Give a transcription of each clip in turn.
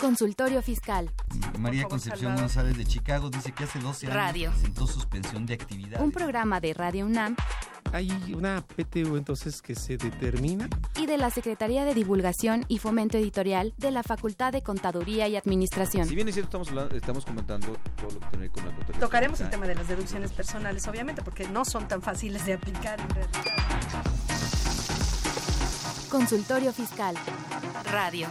Consultorio Fiscal. María Concepción González de Chicago dice que hace 12 años Radio. presentó suspensión de actividad. Un programa de Radio UNAM Hay una PTU entonces que se determina. y de la Secretaría de Divulgación y Fomento Editorial de la Facultad de Contaduría y Administración. Si bien es cierto, estamos, hablando- estamos comentando todo lo que tiene que ver con la contabilidad. Tocaremos el tema de las deducciones personales, obviamente, porque no son tan fáciles de aplicar en realidad. Consultorio Fiscal. Radio.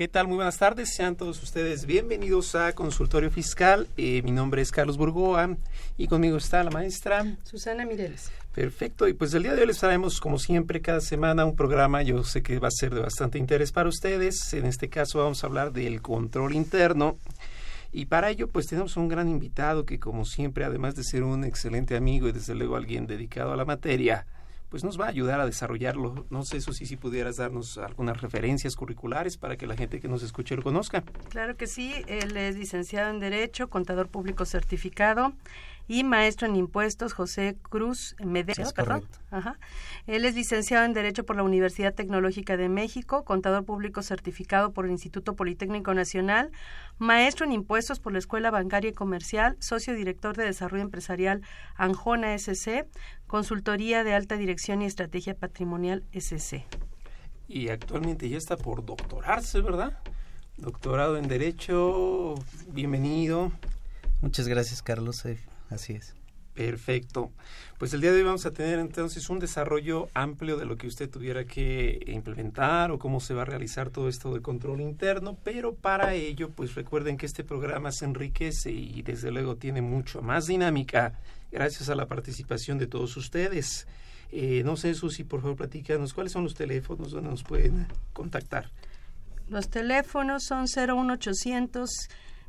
¿Qué tal? Muy buenas tardes. Sean todos ustedes bienvenidos a Consultorio Fiscal. Eh, mi nombre es Carlos Burgoa y conmigo está la maestra. Susana Mireles. Perfecto. Y pues el día de hoy les traemos, como siempre, cada semana un programa. Yo sé que va a ser de bastante interés para ustedes. En este caso vamos a hablar del control interno. Y para ello, pues tenemos un gran invitado que, como siempre, además de ser un excelente amigo y desde luego alguien dedicado a la materia, pues nos va a ayudar a desarrollarlo. No sé, Susi, si pudieras darnos algunas referencias curriculares para que la gente que nos escuche lo conozca. Claro que sí, él es licenciado en Derecho, contador público certificado y maestro en impuestos, José Cruz Medero, Es perdón. correcto. Ajá. Él es licenciado en Derecho por la Universidad Tecnológica de México, contador público certificado por el Instituto Politécnico Nacional, maestro en impuestos por la Escuela Bancaria y Comercial, socio director de Desarrollo Empresarial Anjona SC, consultoría de alta dirección y estrategia patrimonial SC. Y actualmente ya está por doctorarse, ¿verdad? Doctorado en Derecho, bienvenido. Muchas gracias, Carlos. eh, Así es. Perfecto. Pues el día de hoy vamos a tener entonces un desarrollo amplio de lo que usted tuviera que implementar o cómo se va a realizar todo esto de control interno, pero para ello, pues recuerden que este programa se enriquece y desde luego tiene mucho más dinámica gracias a la participación de todos ustedes. Eh, no sé, Susi, por favor, platícanos cuáles son los teléfonos donde nos pueden contactar. Los teléfonos son 01800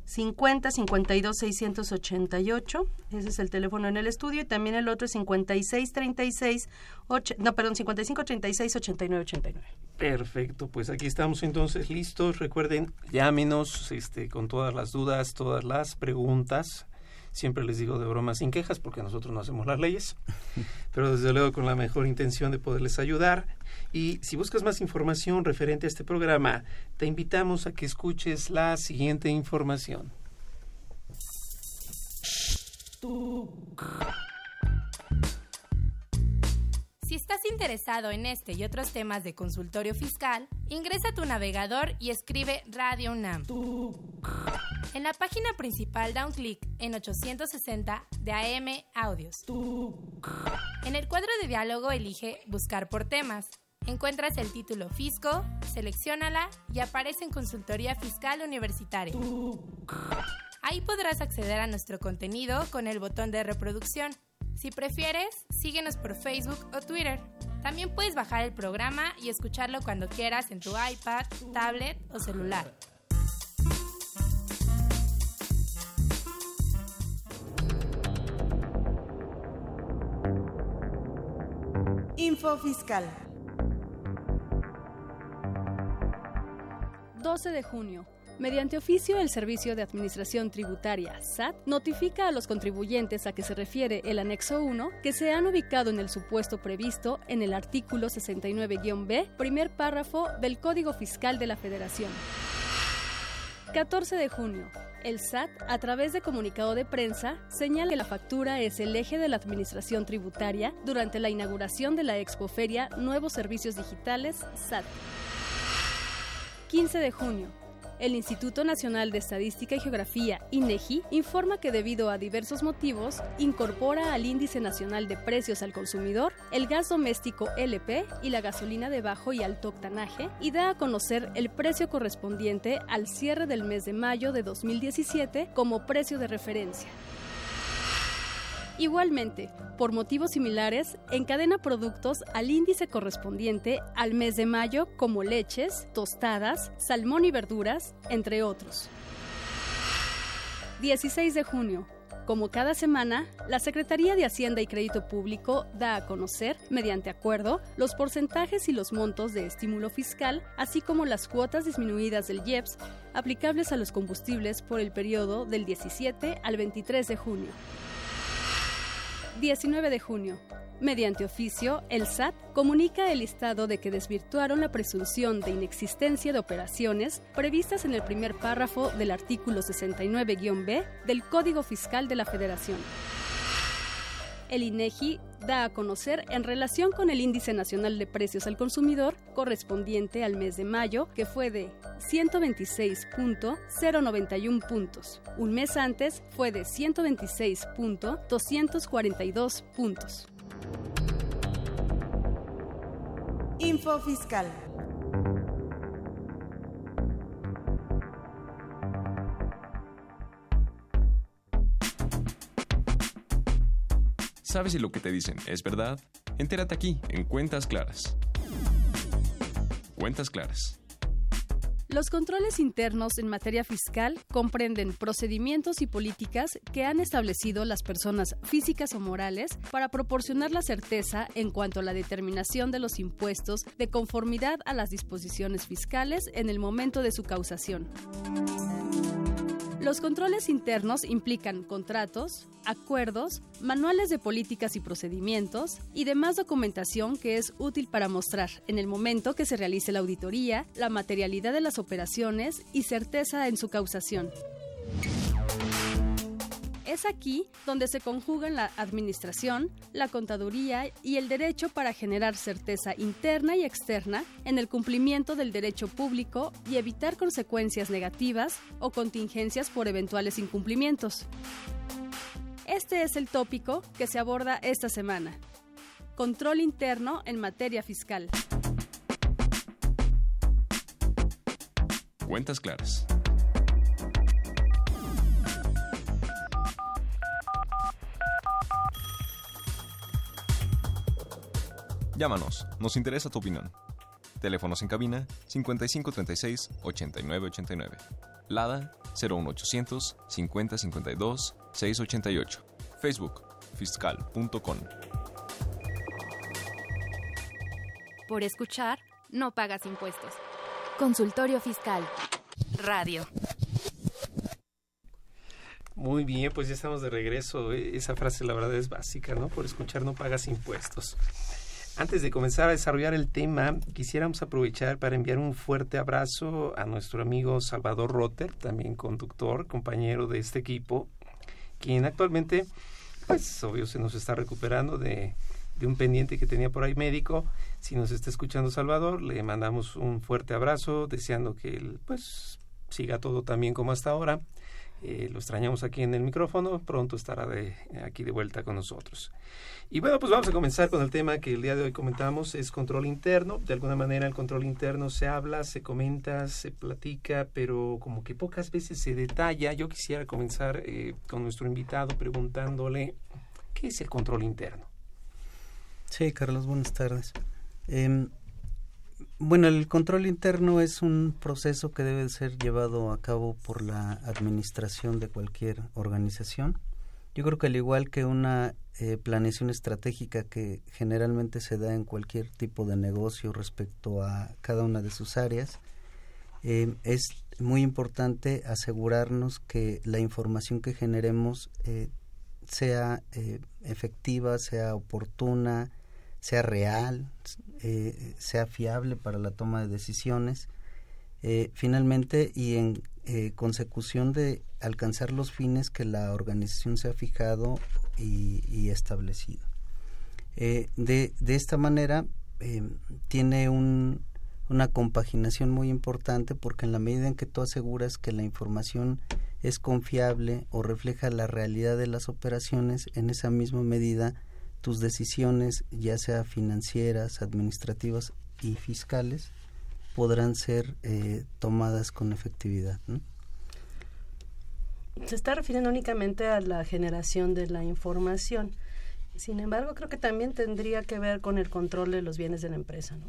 50 52 688. Ese es el teléfono en el estudio. Y también el otro es 56 36 och- no, perdón, 55 36 89 89. Perfecto, pues aquí estamos entonces listos. Recuerden, llámenos este, con todas las dudas, todas las preguntas. Siempre les digo de broma sin quejas porque nosotros no hacemos las leyes, pero desde luego con la mejor intención de poderles ayudar. Y si buscas más información referente a este programa, te invitamos a que escuches la siguiente información. Si estás interesado en este y otros temas de consultorio fiscal, ingresa a tu navegador y escribe Radio UNAM. En la página principal da un clic en 860 de AM Audios. En el cuadro de diálogo elige Buscar por temas. Encuentras el título Fisco, selecciónala y aparece en Consultoría Fiscal Universitaria. Ahí podrás acceder a nuestro contenido con el botón de reproducción. Si prefieres, síguenos por Facebook o Twitter. También puedes bajar el programa y escucharlo cuando quieras en tu iPad, tablet o celular. Info Fiscal. 12 de junio. Mediante oficio, el Servicio de Administración Tributaria, SAT, notifica a los contribuyentes a que se refiere el anexo 1 que se han ubicado en el supuesto previsto en el artículo 69-B, primer párrafo del Código Fiscal de la Federación. 14 de junio. El SAT, a través de comunicado de prensa, señala que la factura es el eje de la administración tributaria durante la inauguración de la expoferia Nuevos Servicios Digitales SAT. 15 de junio. El Instituto Nacional de Estadística y Geografía, INEGI, informa que debido a diversos motivos, incorpora al Índice Nacional de Precios al Consumidor el gas doméstico LP y la gasolina de bajo y alto octanaje y da a conocer el precio correspondiente al cierre del mes de mayo de 2017 como precio de referencia. Igualmente, por motivos similares, encadena productos al índice correspondiente al mes de mayo como leches, tostadas, salmón y verduras, entre otros. 16 de junio. Como cada semana, la Secretaría de Hacienda y Crédito Público da a conocer, mediante acuerdo, los porcentajes y los montos de estímulo fiscal, así como las cuotas disminuidas del IEPS aplicables a los combustibles por el periodo del 17 al 23 de junio. 19 de junio. Mediante oficio, el SAT comunica el listado de que desvirtuaron la presunción de inexistencia de operaciones previstas en el primer párrafo del artículo 69-B del Código Fiscal de la Federación el INEGI da a conocer en relación con el Índice Nacional de Precios al Consumidor correspondiente al mes de mayo, que fue de 126.091 puntos. Un mes antes fue de 126.242 puntos. Info Fiscal. ¿Sabes si lo que te dicen es verdad? Entérate aquí, en Cuentas Claras. Cuentas Claras. Los controles internos en materia fiscal comprenden procedimientos y políticas que han establecido las personas físicas o morales para proporcionar la certeza en cuanto a la determinación de los impuestos de conformidad a las disposiciones fiscales en el momento de su causación. Los controles internos implican contratos, acuerdos, manuales de políticas y procedimientos y demás documentación que es útil para mostrar, en el momento que se realice la auditoría, la materialidad de las operaciones y certeza en su causación. Es aquí donde se conjugan la administración, la contaduría y el derecho para generar certeza interna y externa en el cumplimiento del derecho público y evitar consecuencias negativas o contingencias por eventuales incumplimientos. Este es el tópico que se aborda esta semana. Control interno en materia fiscal. Cuentas claras. Llámanos, nos interesa tu opinión. Teléfonos en cabina 5536 8989. Lada 01800 5052 688. Facebook fiscal.com. Por escuchar, no pagas impuestos. Consultorio Fiscal. Radio. Muy bien, pues ya estamos de regreso. Esa frase la verdad es básica, ¿no? Por escuchar no pagas impuestos. Antes de comenzar a desarrollar el tema, quisiéramos aprovechar para enviar un fuerte abrazo a nuestro amigo Salvador Rotter, también conductor, compañero de este equipo, quien actualmente, pues obvio, se nos está recuperando de, de un pendiente que tenía por ahí médico. Si nos está escuchando Salvador, le mandamos un fuerte abrazo, deseando que él, pues, siga todo también como hasta ahora. Eh, lo extrañamos aquí en el micrófono, pronto estará de, aquí de vuelta con nosotros. Y bueno, pues vamos a comenzar con el tema que el día de hoy comentamos, es control interno. De alguna manera el control interno se habla, se comenta, se platica, pero como que pocas veces se detalla. Yo quisiera comenzar eh, con nuestro invitado preguntándole, ¿qué es el control interno? Sí, Carlos, buenas tardes. Em, bueno, el control interno es un proceso que debe ser llevado a cabo por la administración de cualquier organización. Yo creo que al igual que una eh, planeación estratégica que generalmente se da en cualquier tipo de negocio respecto a cada una de sus áreas, eh, es muy importante asegurarnos que la información que generemos eh, sea efectiva, sea oportuna, sea real, eh, sea fiable para la toma de decisiones, eh, finalmente y en eh, consecución de alcanzar los fines que la organización se ha fijado y, establecido. De, de, esta manera tiene un, una compaginación muy importante porque en la medida en que tú aseguras que la información es confiable o refleja la realidad de las operaciones, en esa misma medida tus decisiones, ya sea financieras, administrativas y fiscales, podrán ser eh, tomadas con efectividad. Se está refiriendo únicamente a la generación de la información. Sin embargo, creo que también tendría que ver con el control de los bienes de la empresa, ¿no?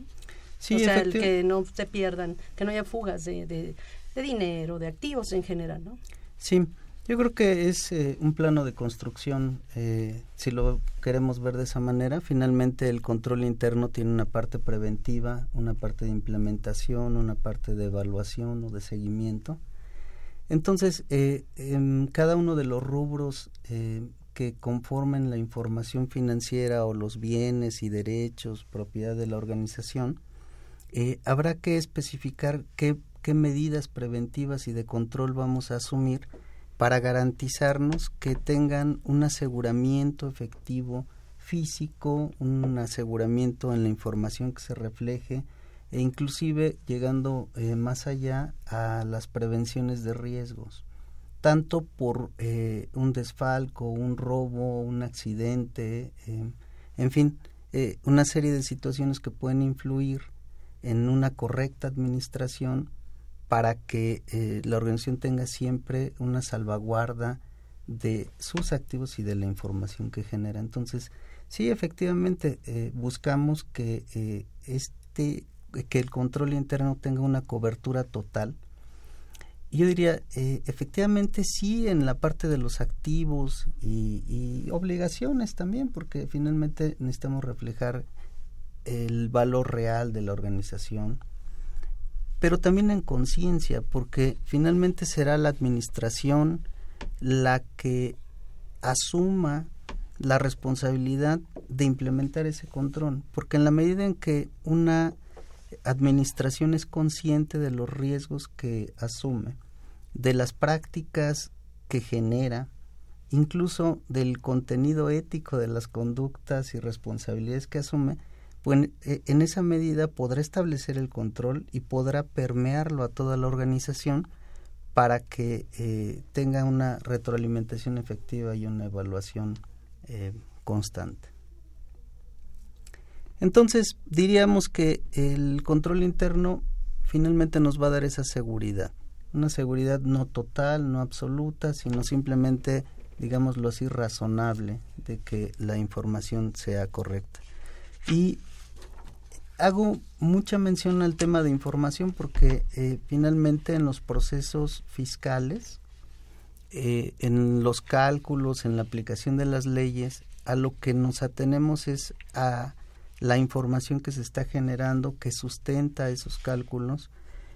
Sí, o sea, el que no se pierdan, que no haya fugas de, de, de dinero, de activos en general, ¿no? Sí, yo creo que es eh, un plano de construcción, eh, si lo queremos ver de esa manera. Finalmente el control interno tiene una parte preventiva, una parte de implementación, una parte de evaluación o de seguimiento. Entonces, eh, en cada uno de los rubros que conformen la información financiera o los bienes y derechos propiedad de la organización, eh, habrá que especificar qué, qué medidas preventivas y de control vamos a asumir para garantizarnos que tengan un aseguramiento efectivo físico, un aseguramiento en la información que se refleje e inclusive llegando eh, más allá a las prevenciones de riesgos, tanto por eh, un desfalco, un robo, un accidente, eh, en fin, una serie de situaciones que pueden influir en una correcta administración para que la organización tenga siempre una salvaguarda de sus activos y de la información que genera. Entonces, sí, efectivamente, buscamos que este que el control interno tenga una cobertura total. Yo diría, eh, efectivamente sí en la parte de los activos y, obligaciones también, porque finalmente necesitamos reflejar el valor real de la organización, pero también en conciencia, porque finalmente será la administración la que asuma la responsabilidad de implementar ese control, porque en la medida en que una administración es consciente de los riesgos que asume, de las prácticas que genera, incluso del contenido ético de las conductas y responsabilidades que asume, pues eh, en esa medida podrá establecer el control y podrá permearlo a toda la organización para que eh, tenga una retroalimentación efectiva y una evaluación eh, constante. Entonces, diríamos que el control interno finalmente nos va a dar esa seguridad, una seguridad no total, no absoluta, sino simplemente, digámoslo así, razonable de que la información sea correcta. Y hago mucha mención al tema de información porque eh, finalmente en los procesos fiscales, eh, en los cálculos, en la aplicación de las leyes, a lo que nos atenemos es a la información que se está generando que sustenta esos cálculos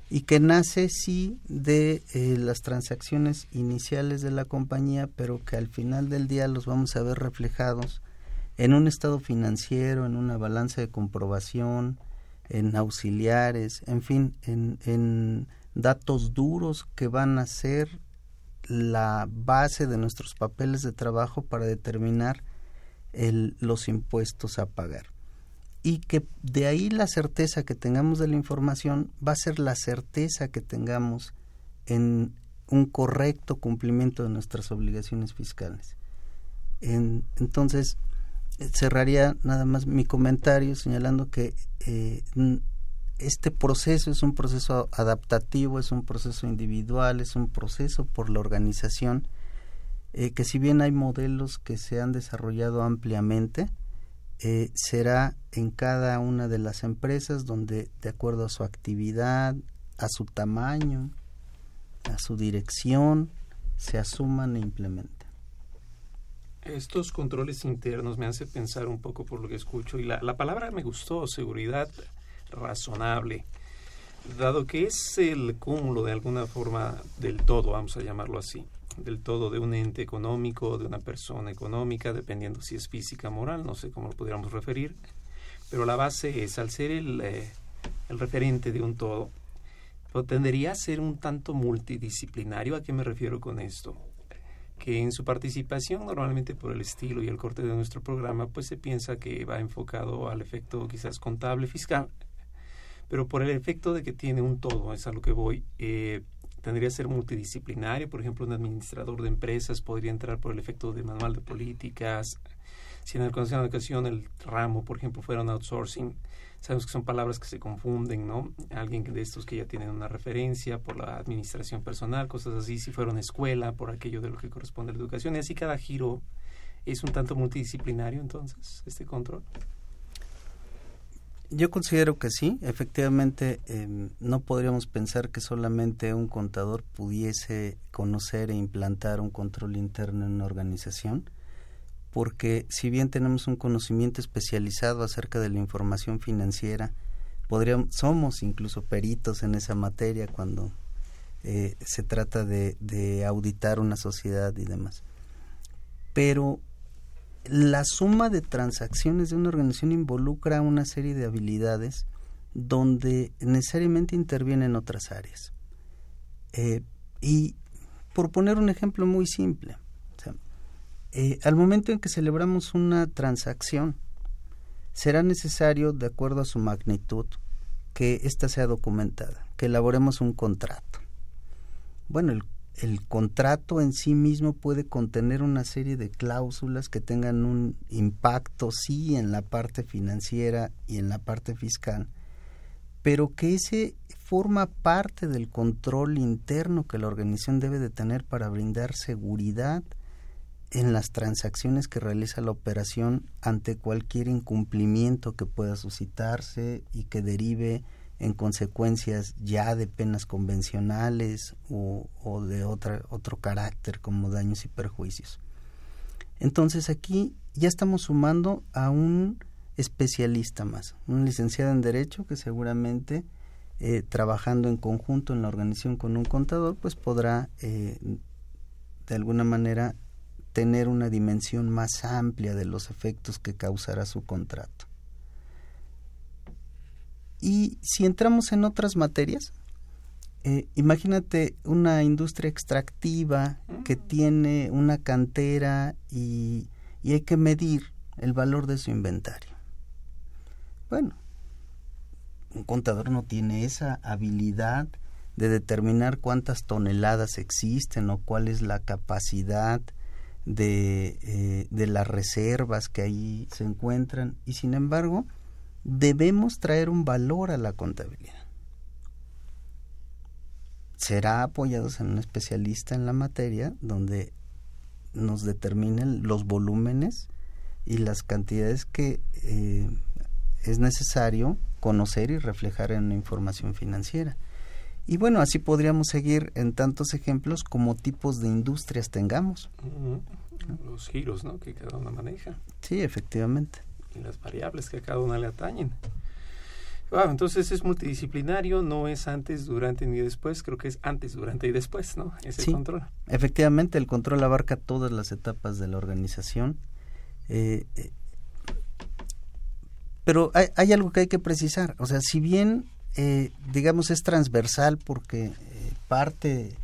y que nace sí de eh, las transacciones iniciales de la compañía, pero que al final del día los vamos a ver reflejados en un estado financiero, en una balanza de comprobación, en auxiliares, en fin, en, datos duros que van a ser la base de nuestros papeles de trabajo para determinar los impuestos a pagar y que de ahí la certeza que tengamos de la información va a ser la certeza que tengamos en un correcto cumplimiento de nuestras obligaciones fiscales. entonces, cerraría nada más mi comentario señalando que eh, este proceso es un proceso adaptativo, es un proceso individual, es un proceso por la organización, eh, que si bien hay modelos que se han desarrollado ampliamente, eh, será en cada una de las empresas donde de acuerdo a su actividad, a su tamaño, a su dirección, se asuman e implementen. Estos controles internos me hace pensar un poco por lo que escucho y la, la palabra me gustó, seguridad razonable, dado que es el cúmulo de alguna forma del todo, vamos a llamarlo así del todo de un ente económico, de una persona económica, dependiendo si es física moral, no sé cómo lo pudiéramos referir, pero la base es, al ser el, eh, el referente de un todo, tendería a ser un tanto multidisciplinario. ¿A qué me refiero con esto? Que en su participación, normalmente por el estilo y el corte de nuestro programa, pues se piensa que va enfocado al efecto quizás contable, fiscal, pero por el efecto de que tiene un todo, es a lo que voy, eh, tendría que ser multidisciplinario, por ejemplo, un administrador de empresas podría entrar por el efecto de manual de políticas, si en de Educación el ramo, por ejemplo, fuera un outsourcing, sabemos que son palabras que se confunden, ¿no? Alguien de estos que ya tienen una referencia por la administración personal, cosas así, si fuera una escuela, por aquello de lo que corresponde a la educación, y así cada giro es un tanto multidisciplinario, entonces, este control. Yo considero que sí, efectivamente em, no podríamos pensar que solamente un contador pudiese conocer e implantar un control interno en una organización, porque si bien tenemos un conocimiento especializado acerca de la información financiera, podríamos, somos incluso peritos en esa materia cuando eh, se trata de, auditar una sociedad y demás. Pero la suma de transacciones de una organización involucra una serie de habilidades donde necesariamente intervienen otras áreas. Eh, y por poner un ejemplo muy simple, eh, al momento en que celebramos una transacción, será necesario, de acuerdo a su magnitud, que ésta sea documentada, que elaboremos un contrato. Bueno, el el contrato en sí mismo puede contener una serie de cláusulas que tengan un impacto, sí, en la parte financiera y en la parte fiscal, pero que ese forma parte del control interno que la organización debe de tener para brindar seguridad en las transacciones que realiza la operación ante cualquier incumplimiento que pueda suscitarse y que derive en consecuencias ya de penas convencionales o, de otra, otro carácter como daños y perjuicios. Entonces aquí ya estamos sumando a un especialista más, un licenciado en Derecho que seguramente eh, trabajando en conjunto en la organización con un contador, pues podrá eh, de alguna manera tener una dimensión más amplia de los efectos que causará su contrato. Y si entramos en otras materias, eh, imagínate una industria extractiva que mm. tiene una cantera y, y hay que medir el valor de su inventario. Bueno, un contador no tiene esa habilidad de determinar cuántas toneladas existen o cuál es la capacidad de, eh, de las reservas que ahí se encuentran y sin embargo debemos traer un valor a la contabilidad. Será apoyados en un especialista en la materia donde nos determinen los volúmenes y las cantidades que eh, es necesario conocer y reflejar en una información financiera. Y bueno, así podríamos seguir en tantos ejemplos como tipos de industrias tengamos. Los giros, ¿no? Que cada una maneja. Sí, efectivamente las variables que a cada una le atañen. entonces es multidisciplinario, no es antes, durante ni después, creo que es antes, durante y después, ¿no? Ese control. Efectivamente, el control abarca todas las etapas de la organización. Eh, eh, pero hay, algo que hay que precisar, o sea, si bien, eh, digamos, es transversal porque parte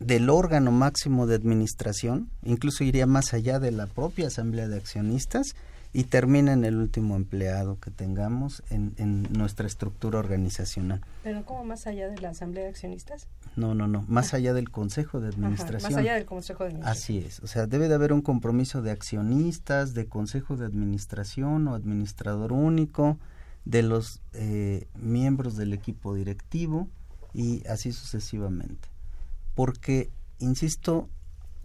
del órgano máximo de administración, incluso iría más allá de la propia asamblea de accionistas, y termina en el último empleado que tengamos en, en nuestra estructura organizacional. ¿Pero cómo más allá de la asamblea de accionistas? No, no, no, más allá del consejo de administración. más allá del consejo de administración. Así es, o sea, debe de haber un compromiso de accionistas, de consejo de administración o administrador único, de los eh, miembros del equipo directivo y así sucesivamente. Porque, insisto,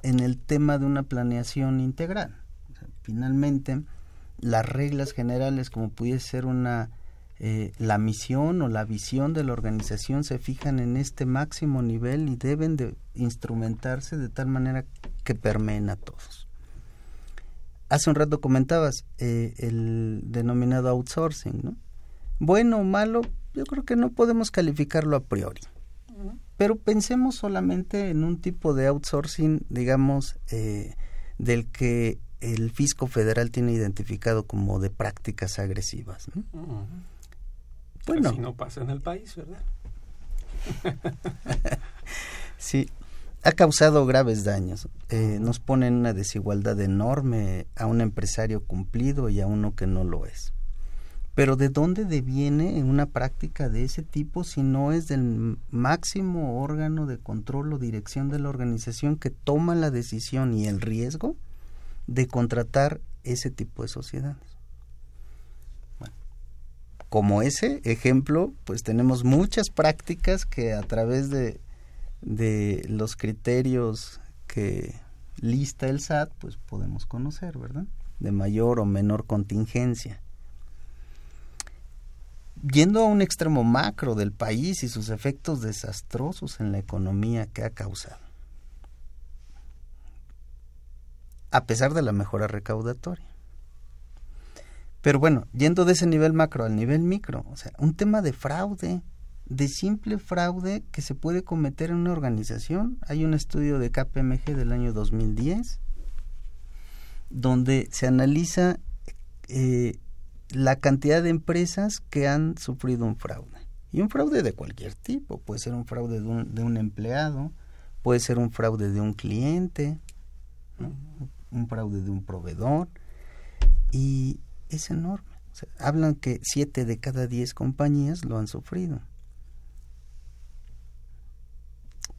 en el tema de una planeación integral. finalmente, las reglas generales como pudiese ser una eh, la misión o la visión de la organización se fijan en este máximo nivel y deben de instrumentarse de tal manera que permeen a todos. Hace un rato comentabas eh, el denominado outsourcing, ¿no? Bueno o malo, yo creo que no podemos calificarlo a priori. Pero pensemos solamente en un tipo de outsourcing, digamos, eh, del que el fisco federal tiene identificado como de prácticas agresivas. ¿no? Bueno, no pasa en el país, ¿verdad? sí, ha causado graves daños. Eh, nos pone en una desigualdad enorme a un empresario cumplido y a uno que no lo es. Pero ¿de dónde deviene una práctica de ese tipo si no es del máximo órgano de control o dirección de la organización que toma la decisión y el riesgo de contratar ese tipo de sociedades. Bueno, como ese ejemplo, pues tenemos muchas prácticas que a través de, de los criterios que lista el SAT, pues podemos conocer, ¿verdad? De mayor o menor contingencia. Yendo a un extremo macro del país y sus efectos desastrosos en la economía que ha causado. a pesar de la mejora recaudatoria. Pero bueno, yendo de ese nivel macro al nivel micro, o sea, un tema de fraude, de simple fraude que se puede cometer en una organización. Hay un estudio de KPMG del año 2010 donde se analiza eh, la cantidad de empresas que han sufrido un fraude. Y un fraude de cualquier tipo, puede ser un fraude de un, empleado, puede ser un fraude de un cliente, un fraude de un proveedor, y es enorme. hablan que siete de cada diez compañías lo han sufrido.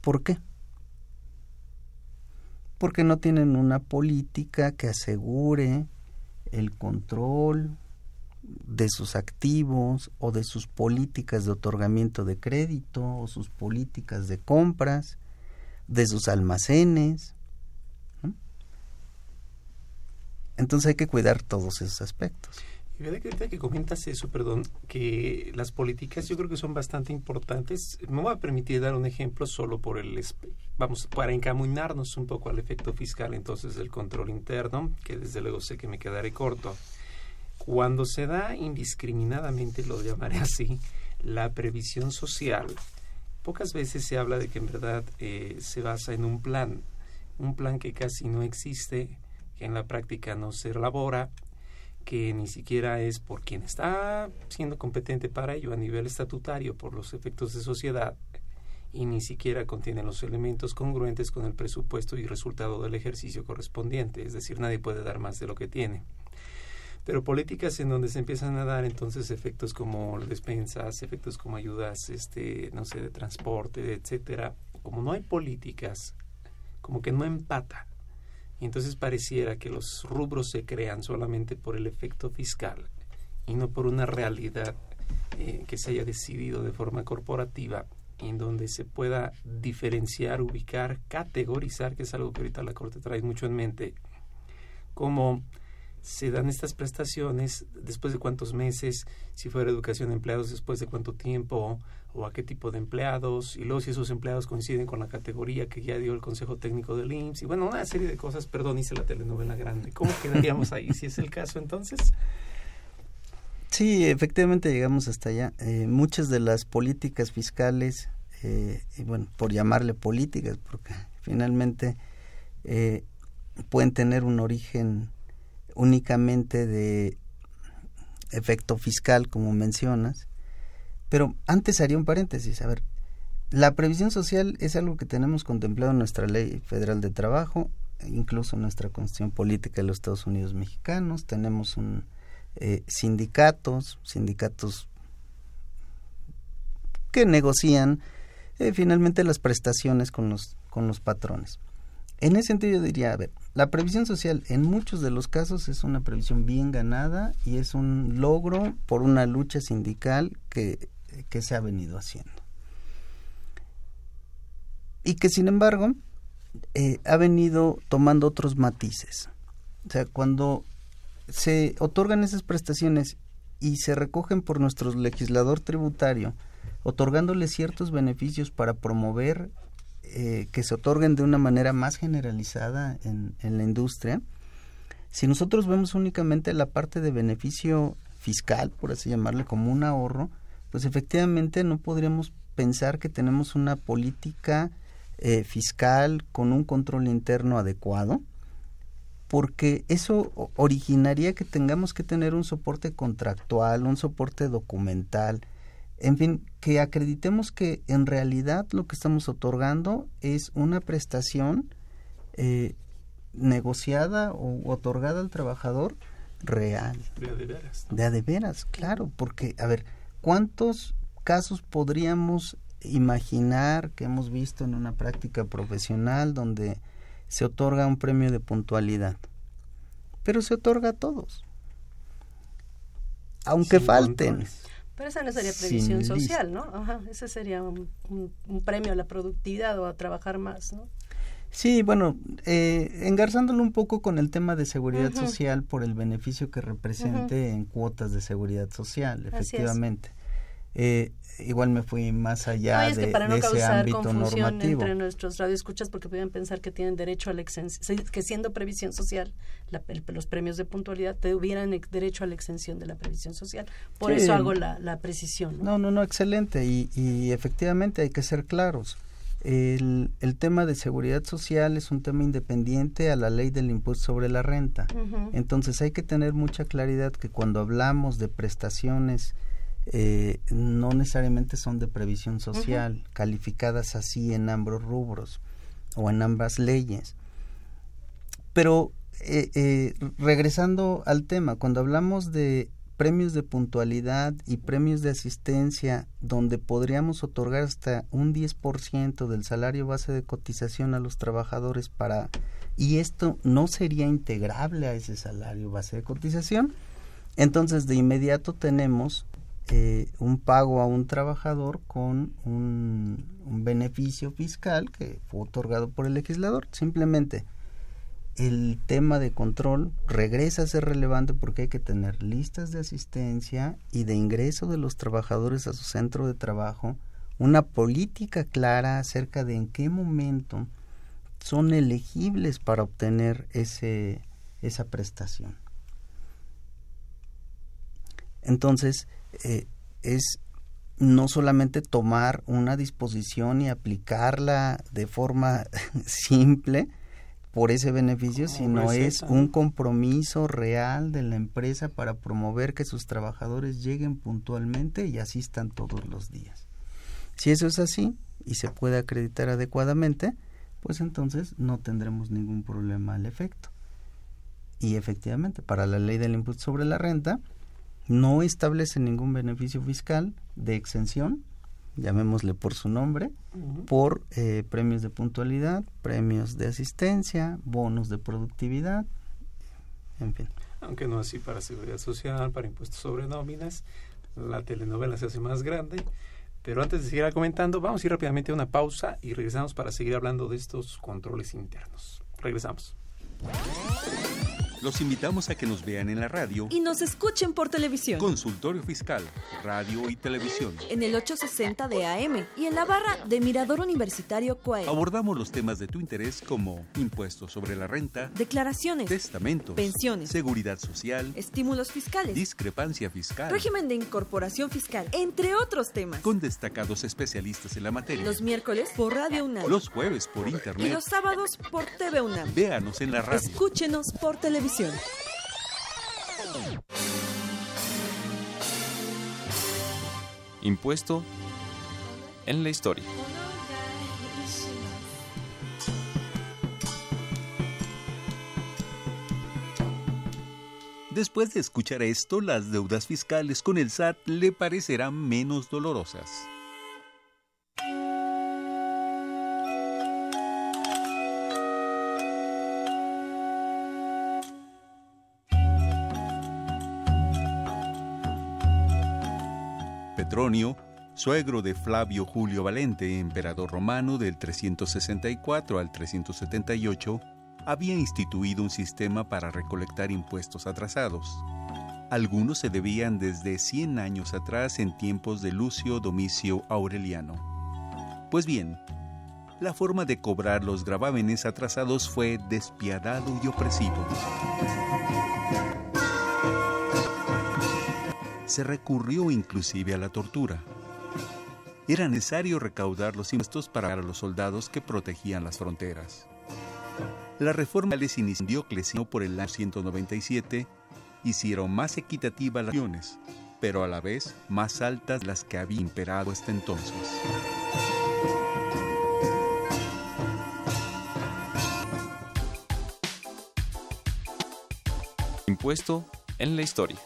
¿Por qué? Porque no tienen una política que asegure el control de sus activos o de sus políticas de otorgamiento de crédito o sus políticas de compras, de sus almacenes. Entonces hay que cuidar todos esos aspectos. Y verdad que ahorita que comentas eso, perdón, que las políticas yo creo que son bastante importantes. Me voy a permitir dar un ejemplo solo por el, vamos, para encaminarnos un poco al efecto fiscal entonces del control interno, que desde luego sé que me quedaré corto. Cuando se da indiscriminadamente, lo llamaré así, la previsión social, pocas veces se habla de que en verdad eh, se basa en un plan, un plan que casi no existe, que en la práctica no se elabora que ni siquiera es por quien está siendo competente para ello a nivel estatutario por los efectos de sociedad y ni siquiera contiene los elementos congruentes con el presupuesto y resultado del ejercicio correspondiente, es decir, nadie puede dar más de lo que tiene. Pero políticas en donde se empiezan a dar entonces efectos como despensas, efectos como ayudas, este, no sé, de transporte, etcétera, como no hay políticas, como que no empata. Y entonces pareciera que los rubros se crean solamente por el efecto fiscal y no por una realidad eh, que se haya decidido de forma corporativa en donde se pueda diferenciar, ubicar, categorizar, que es algo que ahorita la Corte trae mucho en mente, como se dan estas prestaciones, después de cuántos meses, si fuera educación de empleados, después de cuánto tiempo, o a qué tipo de empleados, y luego si esos empleados coinciden con la categoría que ya dio el Consejo Técnico del IMSS, y bueno, una serie de cosas, perdón, hice la telenovela grande. ¿Cómo quedaríamos ahí, si es el caso entonces? Sí, efectivamente llegamos hasta allá. Eh, muchas de las políticas fiscales, eh, bueno, por llamarle políticas, porque finalmente eh, pueden tener un origen únicamente de efecto fiscal, como mencionas. Pero antes haría un paréntesis. A ver, la previsión social es algo que tenemos contemplado en nuestra ley federal de trabajo, incluso en nuestra constitución política de los Estados Unidos mexicanos. Tenemos un eh, sindicatos, sindicatos que negocian eh, finalmente las prestaciones con los, con los patrones. En ese sentido yo diría, a ver, la previsión social en muchos de los casos es una previsión bien ganada y es un logro por una lucha sindical que, se ha venido haciendo. Y que sin embargo eh, ha venido tomando otros matices. O sea, cuando se otorgan esas prestaciones y se recogen por nuestro legislador tributario, otorgándole ciertos beneficios para promover eh, que se otorguen de una manera más generalizada en, la industria, si nosotros vemos únicamente la parte de beneficio fiscal, por así llamarle, como un ahorro, pues efectivamente no podríamos pensar que tenemos una política eh, fiscal con un control interno adecuado, porque eso originaría que tengamos que tener un soporte contractual, un soporte documental, en fin, que acreditemos que en realidad lo que estamos otorgando es una prestación eh, negociada o otorgada al trabajador real. De de veras. De de veras, claro, porque, a ver, ¿cuántos casos podríamos imaginar que hemos visto en una práctica profesional donde se otorga un premio de puntualidad? Pero se otorga a todos. Aunque falten. Pero esa no sería previsión social, ¿no? Ajá, ese sería un, premio a la productividad o a trabajar más, ¿no? Sí, bueno, eh, engarzándolo un poco con el tema de seguridad social por el beneficio que represente en cuotas de seguridad social, efectivamente. Eh, igual me fui más allá de, para no ese causar ámbito confusión normativo. entre nuestros radioescuchas porque pueden pensar que tienen derecho a la exención, que siendo previsión social, los premios de puntualidad tuvieran derecho a la exención de la previsión social. Por eso hago la, precisión. ¿no? ¿no? no, excelente. Y, y efectivamente hay que ser claros. el, el, tema de seguridad social es un tema independiente a la ley del impuesto sobre la renta. Entonces hay que tener mucha claridad que cuando hablamos de prestaciones eh, no necesariamente son de previsión social, calificadas así en ambos rubros o en ambas leyes. Pero eh, eh, regresando al tema, cuando hablamos de premios de puntualidad y premios de asistencia donde podríamos otorgar hasta un 10% del salario base de cotización a los trabajadores para y esto no sería integrable a ese salario base de cotización entonces de inmediato tenemos eh, un pago a un trabajador con un, un beneficio fiscal que fue otorgado por el legislador simplemente el tema de control regresa a ser relevante porque hay que tener listas de asistencia y de ingreso de los trabajadores a su centro de trabajo, una política clara acerca de en qué momento son elegibles para obtener ese, esa prestación. Entonces, eh, es no solamente tomar una disposición y aplicarla de forma simple, por ese beneficio, sino es un compromiso real de la empresa para promover que sus trabajadores lleguen puntualmente y asistan todos los días. Si eso es así y se puede acreditar adecuadamente, pues entonces no tendremos ningún problema al efecto. Y efectivamente, para la ley del impuesto sobre la renta, no establece ningún beneficio fiscal de exención llamémosle por su nombre, por eh, premios de puntualidad, premios de asistencia, bonos de productividad, en fin. Aunque no así para seguridad social, para impuestos sobre nóminas, la telenovela se hace más grande. Pero antes de seguir comentando, vamos a ir rápidamente a una pausa y regresamos para seguir hablando de estos controles internos. Regresamos. Los invitamos a que nos vean en la radio y nos escuchen por televisión. Consultorio Fiscal, radio y televisión. En el 860 de AM y en la barra de Mirador Universitario CUAE. Abordamos los temas de tu interés como impuestos sobre la renta, declaraciones, testamentos, pensiones, seguridad social, estímulos fiscales, discrepancia fiscal, régimen de incorporación fiscal, entre otros temas. Con destacados especialistas en la materia. Los miércoles por Radio UNAM. Los jueves por internet. Y los sábados por TV UNAM. Véanos en la radio. Escúchenos por televisión. Impuesto en la historia. Después de escuchar esto, las deudas fiscales con el SAT le parecerán menos dolorosas. Petronio, suegro de Flavio Julio Valente, emperador romano del 364 al 378, había instituido un sistema para recolectar impuestos atrasados. Algunos se debían desde 100 años atrás en tiempos de Lucio Domicio Aureliano. Pues bien, la forma de cobrar los gravámenes atrasados fue despiadado y opresivo se recurrió inclusive a la tortura. Era necesario recaudar los impuestos para los soldados que protegían las fronteras. La reforma les inició Diocleciano por el año 197 hicieron más equitativas las acciones, pero a la vez más altas las que había imperado hasta entonces. Impuesto en la historia.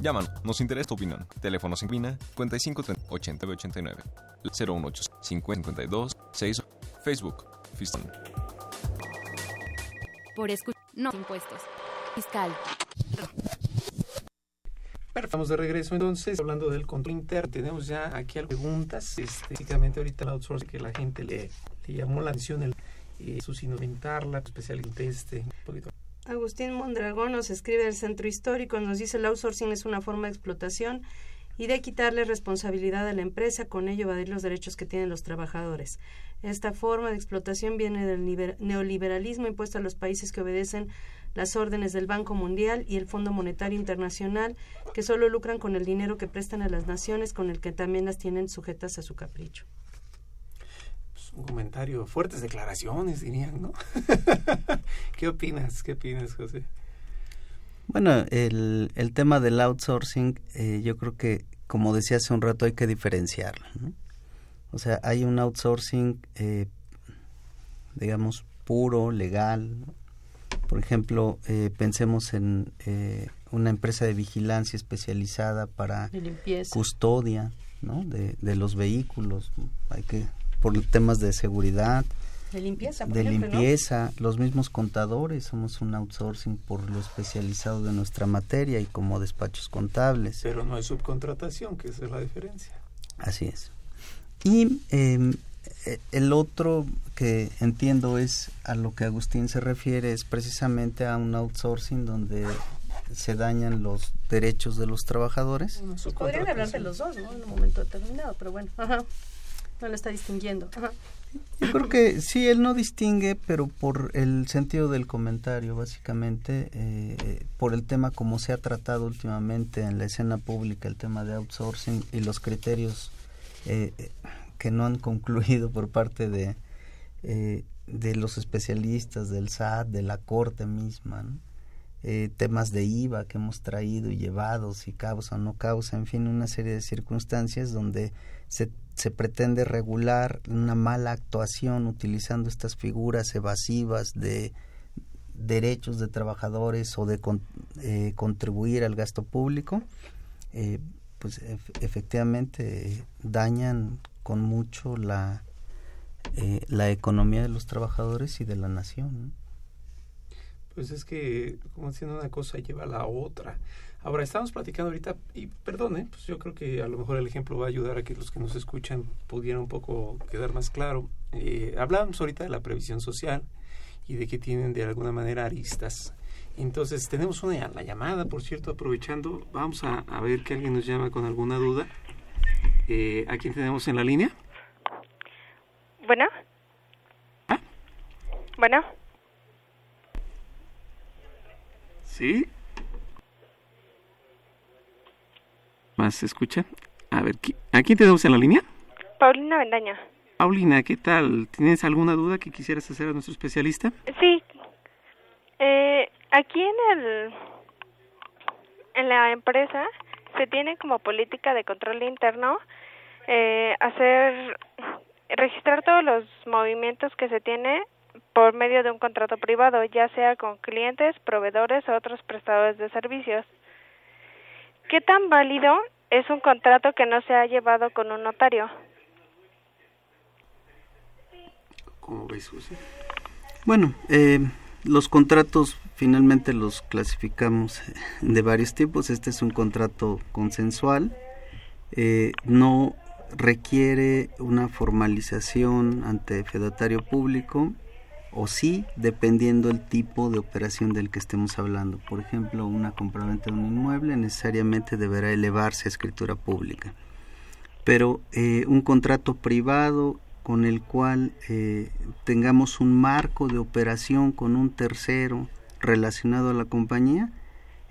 Llámanos, nos interesa tu opinión. Teléfono sin cabina 55 80 89 018 52 6 Facebook Fiston. Por escuchar no impuestos. Fiscal. Estamos de regreso entonces hablando del control interno. Tenemos ya aquí algunas preguntas. Específicamente ahorita el outsourcing que la gente le, llamó la atención el, eh, su inventarla, especialmente este un poquito Agustín Mondragón nos escribe del centro histórico, nos dice el outsourcing es una forma de explotación y de quitarle responsabilidad a la empresa, con ello evadir los derechos que tienen los trabajadores. Esta forma de explotación viene del neoliberalismo impuesto a los países que obedecen las órdenes del Banco Mundial y el Fondo Monetario Internacional, que solo lucran con el dinero que prestan a las naciones, con el que también las tienen sujetas a su capricho. Un comentario, fuertes declaraciones, dirían, ¿no? ¿Qué opinas? ¿Qué opinas, José? Bueno, el, el tema del outsourcing, eh, yo creo que, como decía hace un rato, hay que diferenciarlo. O sea, hay un outsourcing, eh, digamos, puro, legal. Por ejemplo, eh, pensemos en una empresa de vigilancia especializada para custodia ¿no? de, de los vehículos. Hay que, por temas de seguridad, de limpieza, de limpieza, los mismos contadores, somos un outsourcing por lo especializado de nuestra materia y como despachos contables. Pero no hay subcontratación, que esa es la diferencia. Así es. Y em, e, el otro que entiendo es a lo que Agustín se refiere es precisamente a un outsourcing donde se dañan los derechos de los trabajadores. Podrían hablar de los dos, ¿no? En un momento determinado, pero bueno, ajá. No lo está distinguiendo. Ajá. Yo creo que sí, él no distingue, pero por el sentido del comentario, básicamente, eh, por el tema como se ha tratado últimamente en la escena pública, el tema de outsourcing y los criterios eh, que no han concluido por parte de, eh, de los especialistas del SAT, de la Corte misma, temas de IVA que hemos traído y llevado, si causa o no causa, en fin, una serie de circunstancias donde se se pretende regular una mala actuación utilizando estas figuras evasivas de derechos de trabajadores o de eh, contribuir al gasto público, eh, pues efectivamente dañan con mucho la, eh, la economía de los trabajadores y de la nación. Pues es que, como haciendo una cosa lleva a la otra. Ahora, estamos platicando ahorita, y perdone, pues yo creo que a lo mejor el ejemplo va a ayudar a que los que nos escuchan pudieran un poco quedar más claro. Eh, hablamos ahorita de la previsión social y de que tienen de alguna manera aristas. Entonces, tenemos una la llamada, por cierto, aprovechando, vamos a, ver que alguien nos llama con alguna duda. Eh, ¿A quién tenemos en la línea? Bueno. ¿Ah? Bueno. ¿Sí? Más se escucha. A ver, ¿a quién tenemos en la línea? Paulina Vendaña. Paulina, ¿qué tal? ¿Tienes alguna duda que quisieras hacer a nuestro especialista? Sí. Eh, aquí en el en la empresa se tiene como política de control interno eh, hacer registrar todos los movimientos que se tiene por medio de un contrato privado, ya sea con clientes, proveedores o otros prestadores de servicios. ¿Qué tan válido es un contrato que no se ha llevado con un notario? ¿Cómo ves, José? Bueno, eh, los contratos finalmente los clasificamos de varios tipos. Este es un contrato consensual. Eh, no requiere una formalización ante fedatario público o sí, dependiendo el tipo de operación del que estemos hablando. Por ejemplo, una compraventa de un inmueble necesariamente deberá elevarse a escritura pública. Pero eh, un contrato privado con el cual eh, tengamos un marco de operación con un tercero relacionado a la compañía,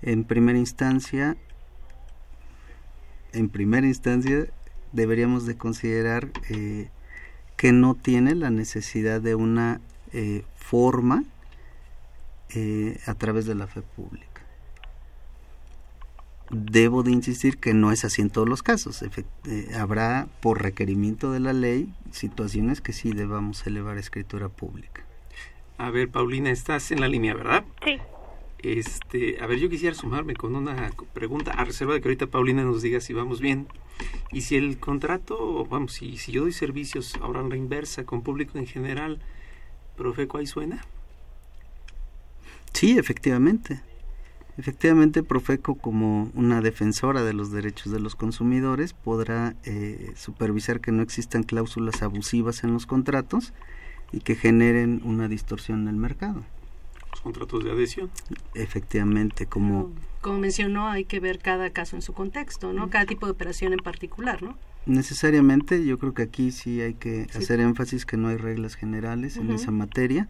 en primera instancia, en primera instancia deberíamos de considerar eh, que no tiene la necesidad de una eh, forma eh, a través de la fe pública. Debo de insistir que no es así en todos los casos. Eh, habrá, por requerimiento de la ley, situaciones que sí debamos elevar a escritura pública. A ver, Paulina, estás en la línea, ¿verdad? Sí. Este, a ver, yo quisiera sumarme con una pregunta, a reserva de que ahorita Paulina nos diga si vamos bien. Y si el contrato, vamos, si, si yo doy servicios ahora en la inversa con público en general, Profeco ahí suena. Sí, efectivamente. Efectivamente, Profeco, como una defensora de los derechos de los consumidores, podrá eh, supervisar que no existan cláusulas abusivas en los contratos y que generen una distorsión en el mercado. Los contratos de adhesión. Efectivamente, como... Como mencionó, hay que ver cada caso en su contexto, ¿no? Cada tipo de operación en particular, ¿no? Necesariamente, yo creo que aquí sí hay que hacer énfasis que no hay reglas generales en esa materia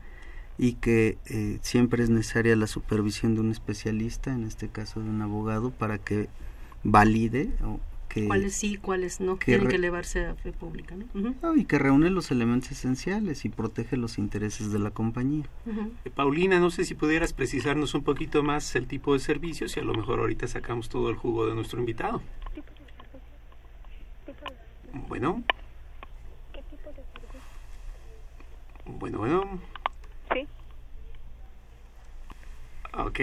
y que eh, siempre es necesaria la supervisión de un especialista, en este caso de un abogado, para que valide o que, cuáles sí, cuáles no, tienen que elevarse a fe pública. ¿no? y que reúne los elementos esenciales y protege los intereses de la compañía. Eh, Paulina, no sé si pudieras precisarnos un poquito más el tipo de servicios y a lo mejor ahorita sacamos todo el jugo de nuestro invitado. Bueno. ¿Qué tipo de servicio? Bueno, bueno. Sí. Ok.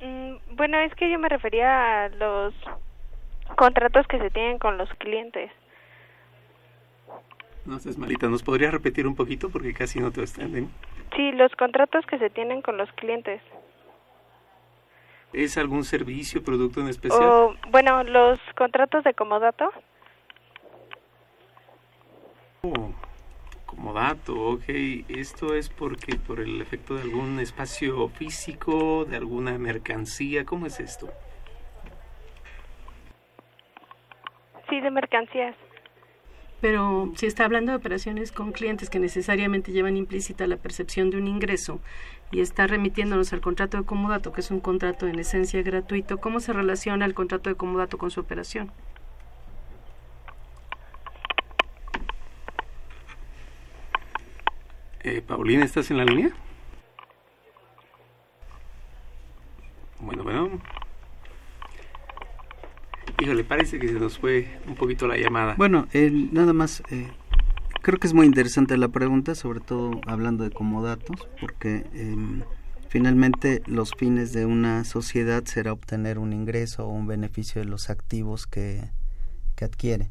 Mm, bueno, es que yo me refería a los contratos que se tienen con los clientes. No seas malita, ¿nos podrías repetir un poquito porque casi no te entienden? Sí, los contratos que se tienen con los clientes. ¿Es algún servicio, producto en especial? O, bueno, los contratos de comodato. Oh, comodato, ok. ¿Esto es porque por el efecto de algún espacio físico, de alguna mercancía? ¿Cómo es esto? Sí, de mercancías. Pero si está hablando de operaciones con clientes que necesariamente llevan implícita la percepción de un ingreso y está remitiéndonos al contrato de comodato, que es un contrato en esencia gratuito, ¿cómo se relaciona el contrato de comodato con su operación? Eh, Paulina, ¿estás en la línea? Bueno, bueno. Híjole, parece que se nos fue un poquito la llamada. Bueno, nada más, eh, creo que es muy interesante la pregunta, sobre todo hablando de comodatos, porque em, finalmente los fines de una sociedad será obtener un ingreso o un beneficio de los activos que, que adquiere.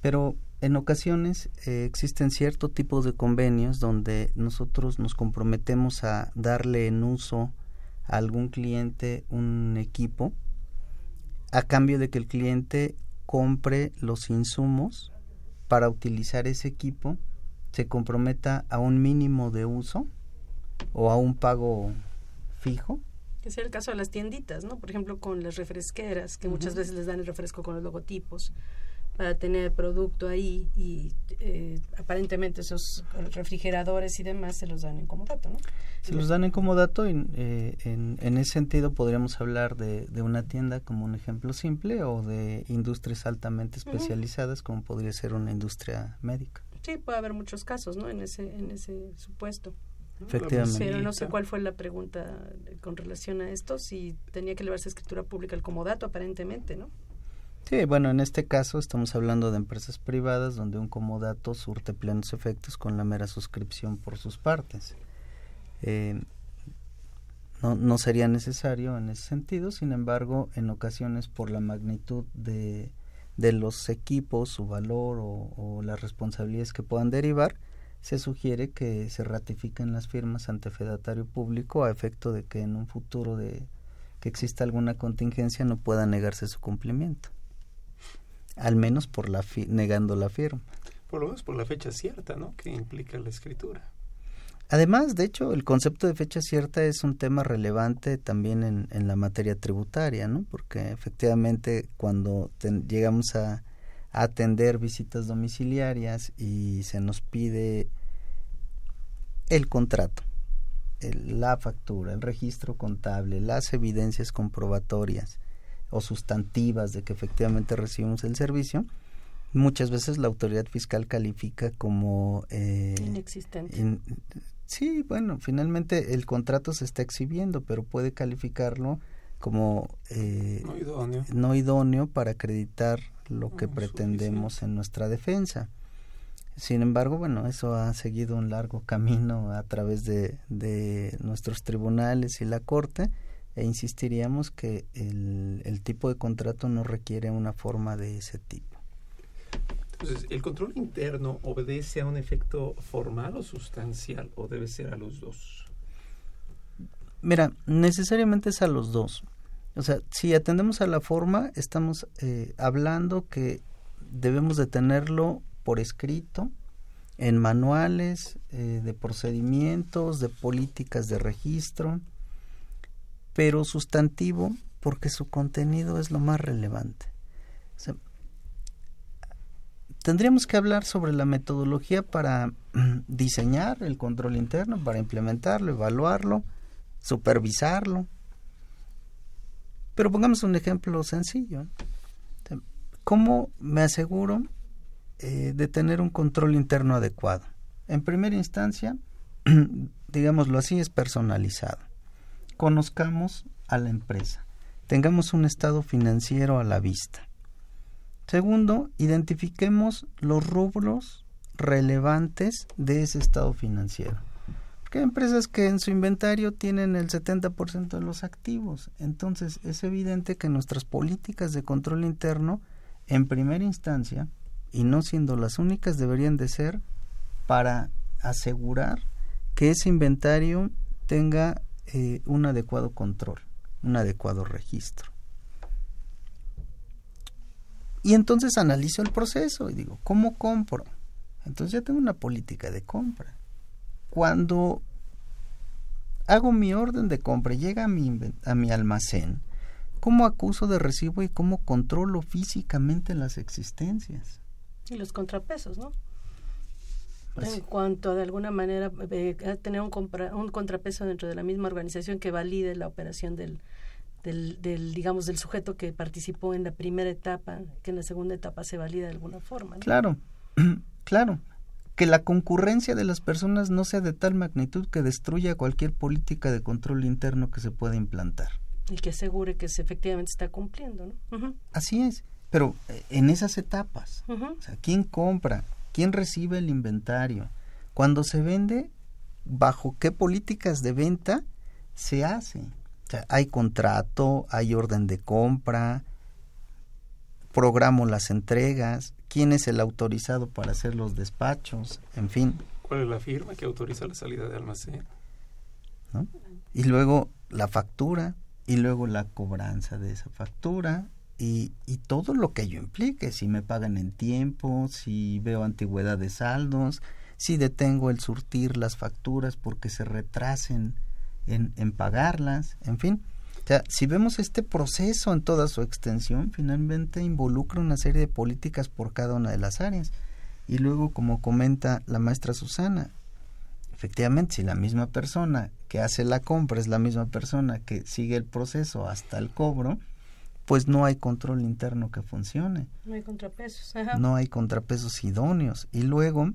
Pero en ocasiones eh, existen ciertos tipos de convenios donde nosotros nos comprometemos a darle en uso a algún cliente un equipo a cambio de que el cliente compre los insumos para utilizar ese equipo, se comprometa a un mínimo de uso o a un pago fijo. Que sea el caso de las tienditas, ¿no? Por ejemplo, con las refresqueras, que muchas veces les dan el refresco con los logotipos para tener producto ahí y eh, aparentemente esos refrigeradores y demás se los dan en comodato, ¿no? Se los dan en comodato y eh, en, en, ese sentido podríamos hablar de, de, una tienda como un ejemplo simple o de industrias altamente especializadas como podría ser una industria médica. Sí, puede haber muchos casos, ¿no? En ese, en ese supuesto. Efectivamente. Pero no sé cuál fue la pregunta con relación a esto, si tenía que elevarse escritura pública el comodato, aparentemente, ¿no? Sí, bueno, en este caso estamos hablando de empresas privadas donde un comodato surte plenos efectos con la mera suscripción por sus partes. Eh, no, no sería necesario en ese sentido, sin embargo, en ocasiones por la magnitud de, los equipos, su valor o, o, las responsabilidades que puedan derivar, se sugiere que se ratifiquen las firmas ante fedatario público a efecto de que en un futuro de que exista alguna contingencia no pueda negarse su cumplimiento al menos por la negando la firma. Por lo menos por la fecha cierta, ¿no? Que implica la escritura. Además, de hecho, el concepto de fecha cierta es un tema relevante también en, en la materia tributaria, ¿no? Porque efectivamente cuando llegamos a, a, atender visitas domiciliarias y se nos pide el contrato, el, la factura, el registro contable, las evidencias comprobatorias, o sustantivas de que efectivamente recibimos el servicio, muchas veces la autoridad fiscal califica como eh, inexistente. sí, bueno, finalmente el contrato se está exhibiendo, pero puede calificarlo como eh, no, idóneo. no, idóneo. para acreditar lo que pretendemos en nuestra defensa. Sin embargo, bueno, eso ha seguido un largo camino a través de, de nuestros tribunales y la Corte e insistiríamos que el, el tipo de contrato no requiere una forma de ese tipo. Entonces, ¿el control interno obedece a un efecto formal o sustancial o debe ser a los dos? Mira, necesariamente es a los dos. O sea, si atendemos a la forma, estamos eh, hablando que debemos de tenerlo por escrito en manuales eh, de procedimientos, de políticas de registro, pero sustantivo porque su contenido es lo más relevante. tendríamos que hablar sobre la metodología para diseñar el control interno, para implementarlo, evaluarlo, supervisarlo. Pero pongamos un ejemplo sencillo. ¿Cómo me aseguro eh, de tener un control interno adecuado? En primera instancia, digámoslo así, es personalizado. Conozcamos a la empresa. Tengamos un estado financiero a la vista. Segundo, identifiquemos los rubros relevantes de ese estado financiero. Porque hay empresas que en su inventario tienen el 70% de los activos. Entonces, es evidente que nuestras políticas de control interno en primera instancia, y no siendo las únicas, deberían de ser para asegurar que ese inventario tenga eh, un adecuado control, un adecuado registro. Y entonces analizo el proceso y digo, ¿cómo compro? Entonces ya tengo una política de compra. Cuando hago mi orden de compra, llega a mi, a mi almacén, cómo acuso de recibo y cómo controlo físicamente las existencias. Y los contrapesos, ¿no? En cuanto a de alguna manera eh, tener un, un contrapeso dentro de la misma organización que valide la operación del, del, del, digamos del sujeto que participó en la primera etapa, que en la segunda etapa se valida de alguna forma. Claro, claro. Que la concurrencia de las personas no sea de tal magnitud que destruya cualquier política de control interno que se pueda implantar. Y que asegure que se efectivamente está cumpliendo, ¿no? Así es, pero eh, en esas etapas, o sea, ¿quién compra? ¿Quién recibe el inventario? Cuando se vende, ¿bajo qué políticas de venta se hace? O sea, hay contrato, hay orden de compra, programo las entregas, quién es el autorizado para hacer los despachos, en fin. ¿Cuál es la firma que autoriza la salida de almacén? Y luego la factura, y luego la cobranza de esa factura y, y, todo lo que ello implique, si me pagan en tiempo, si veo antigüedad de saldos, si detengo el surtir las facturas porque se retrasen en, en pagarlas, en fin. O sea, si vemos este proceso en toda su extensión, finalmente involucra una serie de políticas por cada una de las áreas. Y luego, como comenta la maestra Susana, efectivamente, si la misma persona que hace la compra es la misma persona que sigue el proceso hasta el cobro, pues no hay control interno que funcione. No hay contrapesos. No hay contrapesos idóneos. Y luego,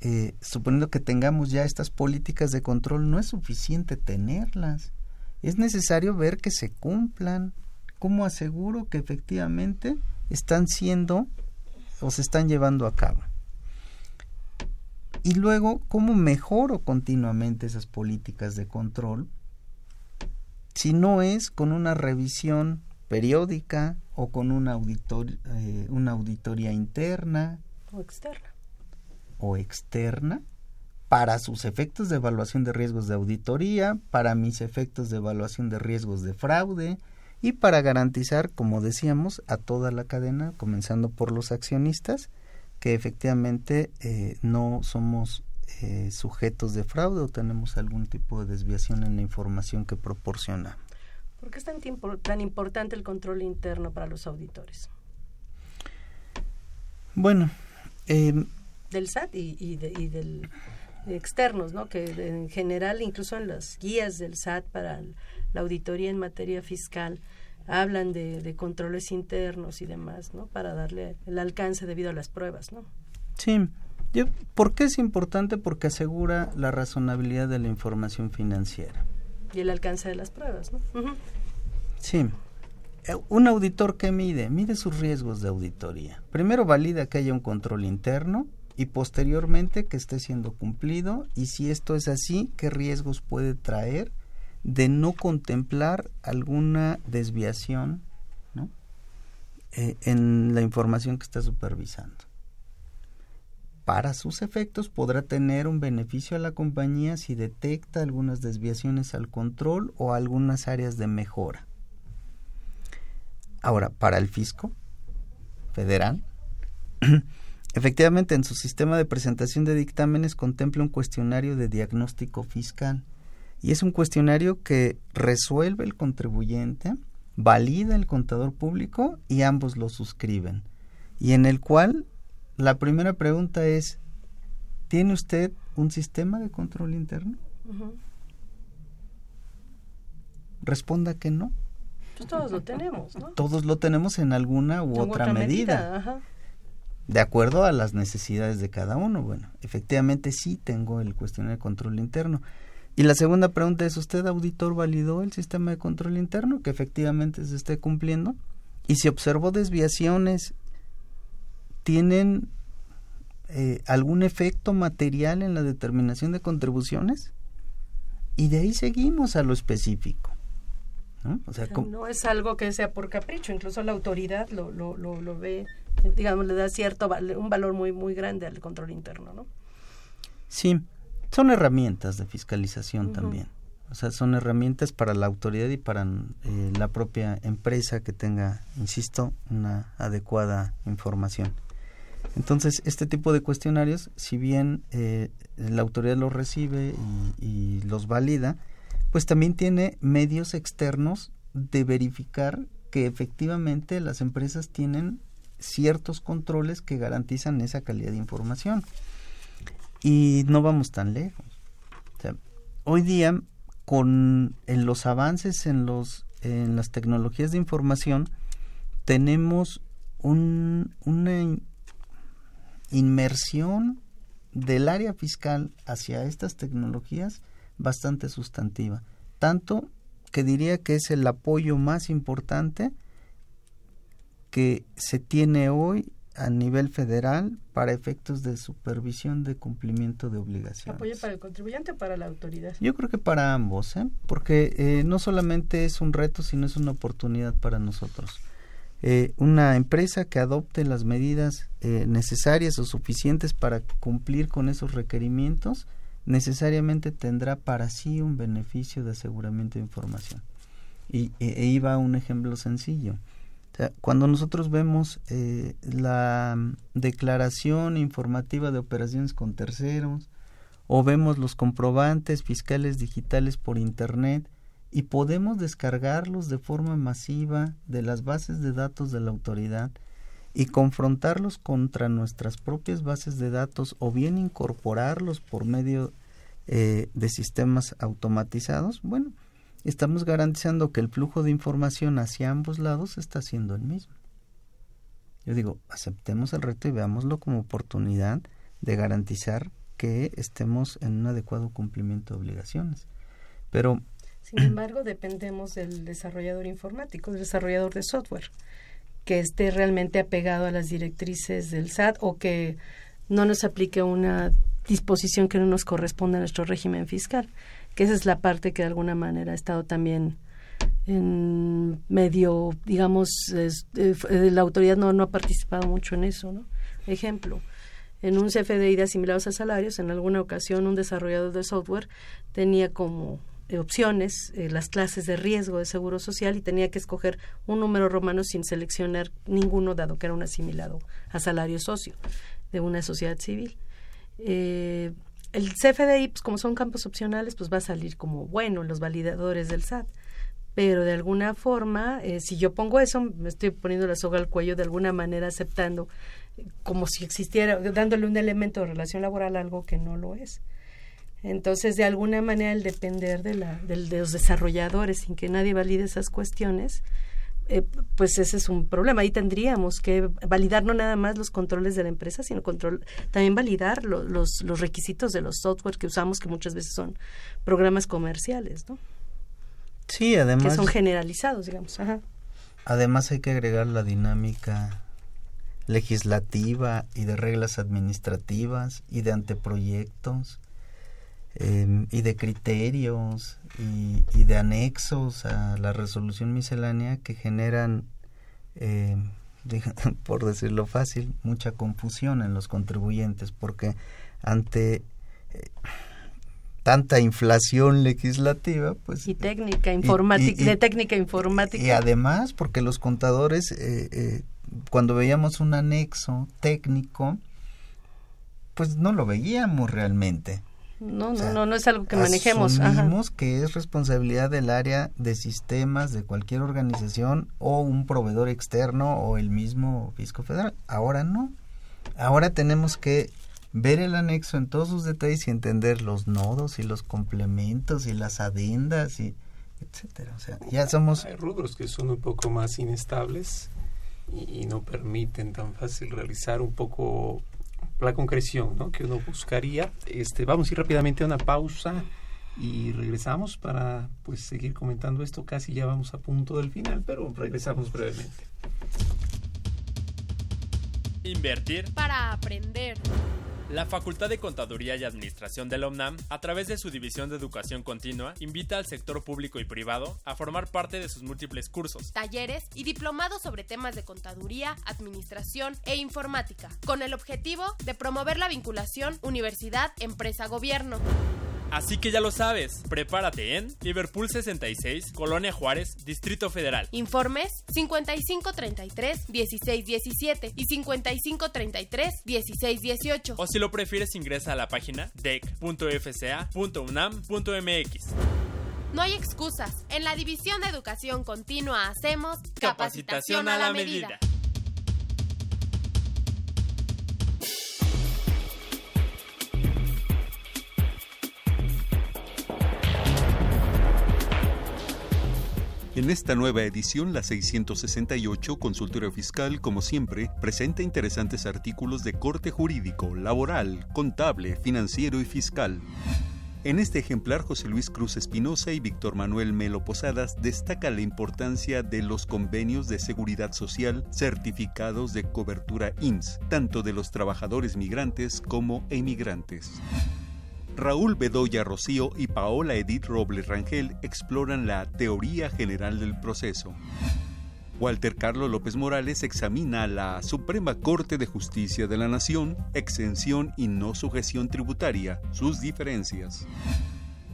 eh, suponiendo que tengamos ya estas políticas de control, no es suficiente tenerlas. Es necesario ver que se cumplan. ¿Cómo aseguro que efectivamente están siendo o se están llevando a cabo? Y luego, ¿cómo mejoro continuamente esas políticas de control? Si no es con una revisión periódica o con una, eh, una auditoría interna. O externa. O externa para sus efectos de evaluación de riesgos de auditoría, para mis efectos de evaluación de riesgos de fraude y para garantizar, como decíamos, a toda la cadena, comenzando por los accionistas, que efectivamente eh, no somos eh, sujetos de fraude o tenemos algún tipo de desviación en la información que proporciona. ¿Por qué es tan, tan importante el control interno para los auditores? Bueno, eh, del SAT y, y, de, y del externos, ¿no? Que en general, incluso en las guías del SAT para la auditoría en materia fiscal, hablan de, controles internos y demás, ¿no? Para darle el alcance debido a las pruebas, ¿no? Sí. ¿Por qué es importante? Porque asegura la razonabilidad de la información financiera. Y el alcance de las pruebas, ¿no? Sí. Eh, un auditor que mide, mide sus riesgos de auditoría. Primero valida que haya un control interno y posteriormente que esté siendo cumplido y si esto es así, qué riesgos puede traer de no contemplar alguna desviación eh, en la información que está supervisando. Para sus efectos podrá tener un beneficio a la compañía si detecta algunas desviaciones al control o algunas áreas de mejora. Ahora, para el fisco federal, efectivamente en su sistema de presentación de dictámenes contempla un cuestionario de diagnóstico fiscal y es un cuestionario que resuelve el contribuyente, valida el contador público y ambos lo suscriben y en el cual la primera pregunta es ¿tiene usted un sistema de control interno? Responda que no. Pues todos lo tenemos, ¿no? Todos lo tenemos en alguna u otra, medida. De acuerdo a las necesidades de cada uno. Bueno, efectivamente sí tengo el cuestionario de control interno. Y la segunda pregunta es, ¿usted, auditor, validó el sistema de control interno que efectivamente se esté cumpliendo? Y si observó desviaciones, ¿tienen eh, algún efecto material en la determinación de contribuciones? Y de ahí seguimos a lo específico. ¿no? O sea, no es algo que sea por capricho, incluso la autoridad lo, lo, lo, ve, digamos, le da cierto un valor muy muy grande al control interno, ¿no? Sí, son herramientas de fiscalización también. O sea, son herramientas para la autoridad y para eh, la propia empresa que tenga, insisto, una adecuada información. Entonces, este tipo de cuestionarios, si bien eh, la autoridad los recibe y los valida, pues también tiene medios externos de verificar que efectivamente las empresas tienen ciertos controles que garantizan esa calidad de información. Y no vamos tan lejos. hoy día, con en los avances en, los, en las tecnologías de información, tenemos un, una inmersión del área fiscal hacia estas tecnologías bastante sustantiva. Tanto que diría que es el apoyo más importante que se tiene hoy a nivel federal para efectos de supervisión de cumplimiento de obligaciones. ¿Apoyo para el contribuyente o para la autoridad? Yo creo que para ambos, ¿eh? porque eh, no solamente es un reto, sino es una oportunidad para nosotros. Eh, una empresa que adopte las medidas eh, necesarias o suficientes para cumplir con esos requerimientos, necesariamente tendrá para sí un beneficio de aseguramiento de información. Y e, e iba un ejemplo sencillo. cuando nosotros vemos eh, la declaración informativa de operaciones con terceros o vemos los comprobantes fiscales digitales por Internet y podemos descargarlos de forma masiva de las bases de datos de la autoridad, y confrontarlos contra nuestras propias bases de datos o bien incorporarlos por medio eh, de sistemas automatizados, bueno, estamos garantizando que el flujo de información hacia ambos lados está siendo el mismo. Yo digo, aceptemos el reto y veámoslo como oportunidad de garantizar que estemos en un adecuado cumplimiento de obligaciones. Pero sin embargo, dependemos del desarrollador informático, del desarrollador de software que esté realmente apegado a las directrices del SAT o que no nos aplique una disposición que no nos corresponde a nuestro régimen fiscal, que esa es la parte que de alguna manera ha estado también en medio, digamos, eh, la autoridad no, no ha participado mucho en eso, ¿no? Ejemplo, en un CFDI de asimilados a salarios, en alguna ocasión un desarrollador de software tenía como opciones, eh, las clases de riesgo de seguro social y tenía que escoger un número romano sin seleccionar ninguno, dado que era un asimilado a salario socio de una sociedad civil. Eh, el CFDI, pues como son campos opcionales, pues va a salir como bueno los validadores del SAT. Pero de alguna forma, si yo pongo eso, me estoy poniendo la soga al cuello, de alguna manera aceptando como si existiera, dándole un elemento de relación laboral a algo que no lo es. Entonces, de alguna manera, el depender de, la, de, los desarrolladores sin que nadie valide esas cuestiones, eh, pues ese es un problema. Ahí tendríamos que validar no nada más los controles de la empresa, sino control, también validar los, los requisitos de los software que usamos, que muchas veces son programas comerciales, ¿no? Sí, además. Que son generalizados, digamos. Además, hay que agregar la dinámica legislativa y de reglas administrativas y de anteproyectos Em, y de criterios y, de anexos a la resolución miscelánea que generan, em, por decirlo fácil, mucha confusión en los contribuyentes porque ante eh, tanta inflación legislativa, pues y técnica informática, de técnica informática y además porque los contadores eh, eh, cuando veíamos un anexo técnico pues no lo veíamos realmente. No, no, no, no es algo que manejemos. Asumimos que es responsabilidad del área de sistemas de cualquier organización o un proveedor externo o el mismo fisco federal. Ahora no. Ahora tenemos que ver el anexo en todos sus detalles y entender los nodos y los complementos y las adendas y etcétera. O sea, ya somos hay rubros que son un poco más inestables y, y no permiten tan fácil realizar un poco la concreción ¿no? que uno buscaría. Este, vamos a ir rápidamente a una pausa y regresamos para pues seguir comentando esto. Casi ya vamos a punto del final, pero regresamos brevemente. Invertir para aprender. La Facultad de Contaduría y Administración de la a través de su División de Educación Continua, invita al sector público y privado a formar parte de sus múltiples cursos, talleres y diplomados sobre temas de contaduría, administración e informática, con el objetivo de promover la vinculación universidad-empresa-gobierno. Así que ya lo sabes, prepárate en Liverpool 66, Colonia Juárez, Distrito Federal. Informes 5533-1617 y 5533-1618. O si lo prefieres ingresa a la página dec.fca.unam.mx. No hay excusas. En la División de Educación Continua hacemos capacitación, a la medida. En esta nueva edición, la 668, Consultorio Fiscal, como siempre, presenta interesantes artículos de corte jurídico, laboral, contable, financiero y fiscal. En este ejemplar, José Luis Cruz Espinosa y Víctor Manuel Melo Posadas destacan la importancia de los convenios de seguridad social certificados de cobertura INS, tanto de los trabajadores migrantes como emigrantes. Raúl Bedoya Rocío y Paola Edith Robles Rangel exploran la teoría general del proceso. Walter Carlos López Morales examina la Suprema Corte de Justicia de la Nación, exención y no sujeción tributaria, sus diferencias.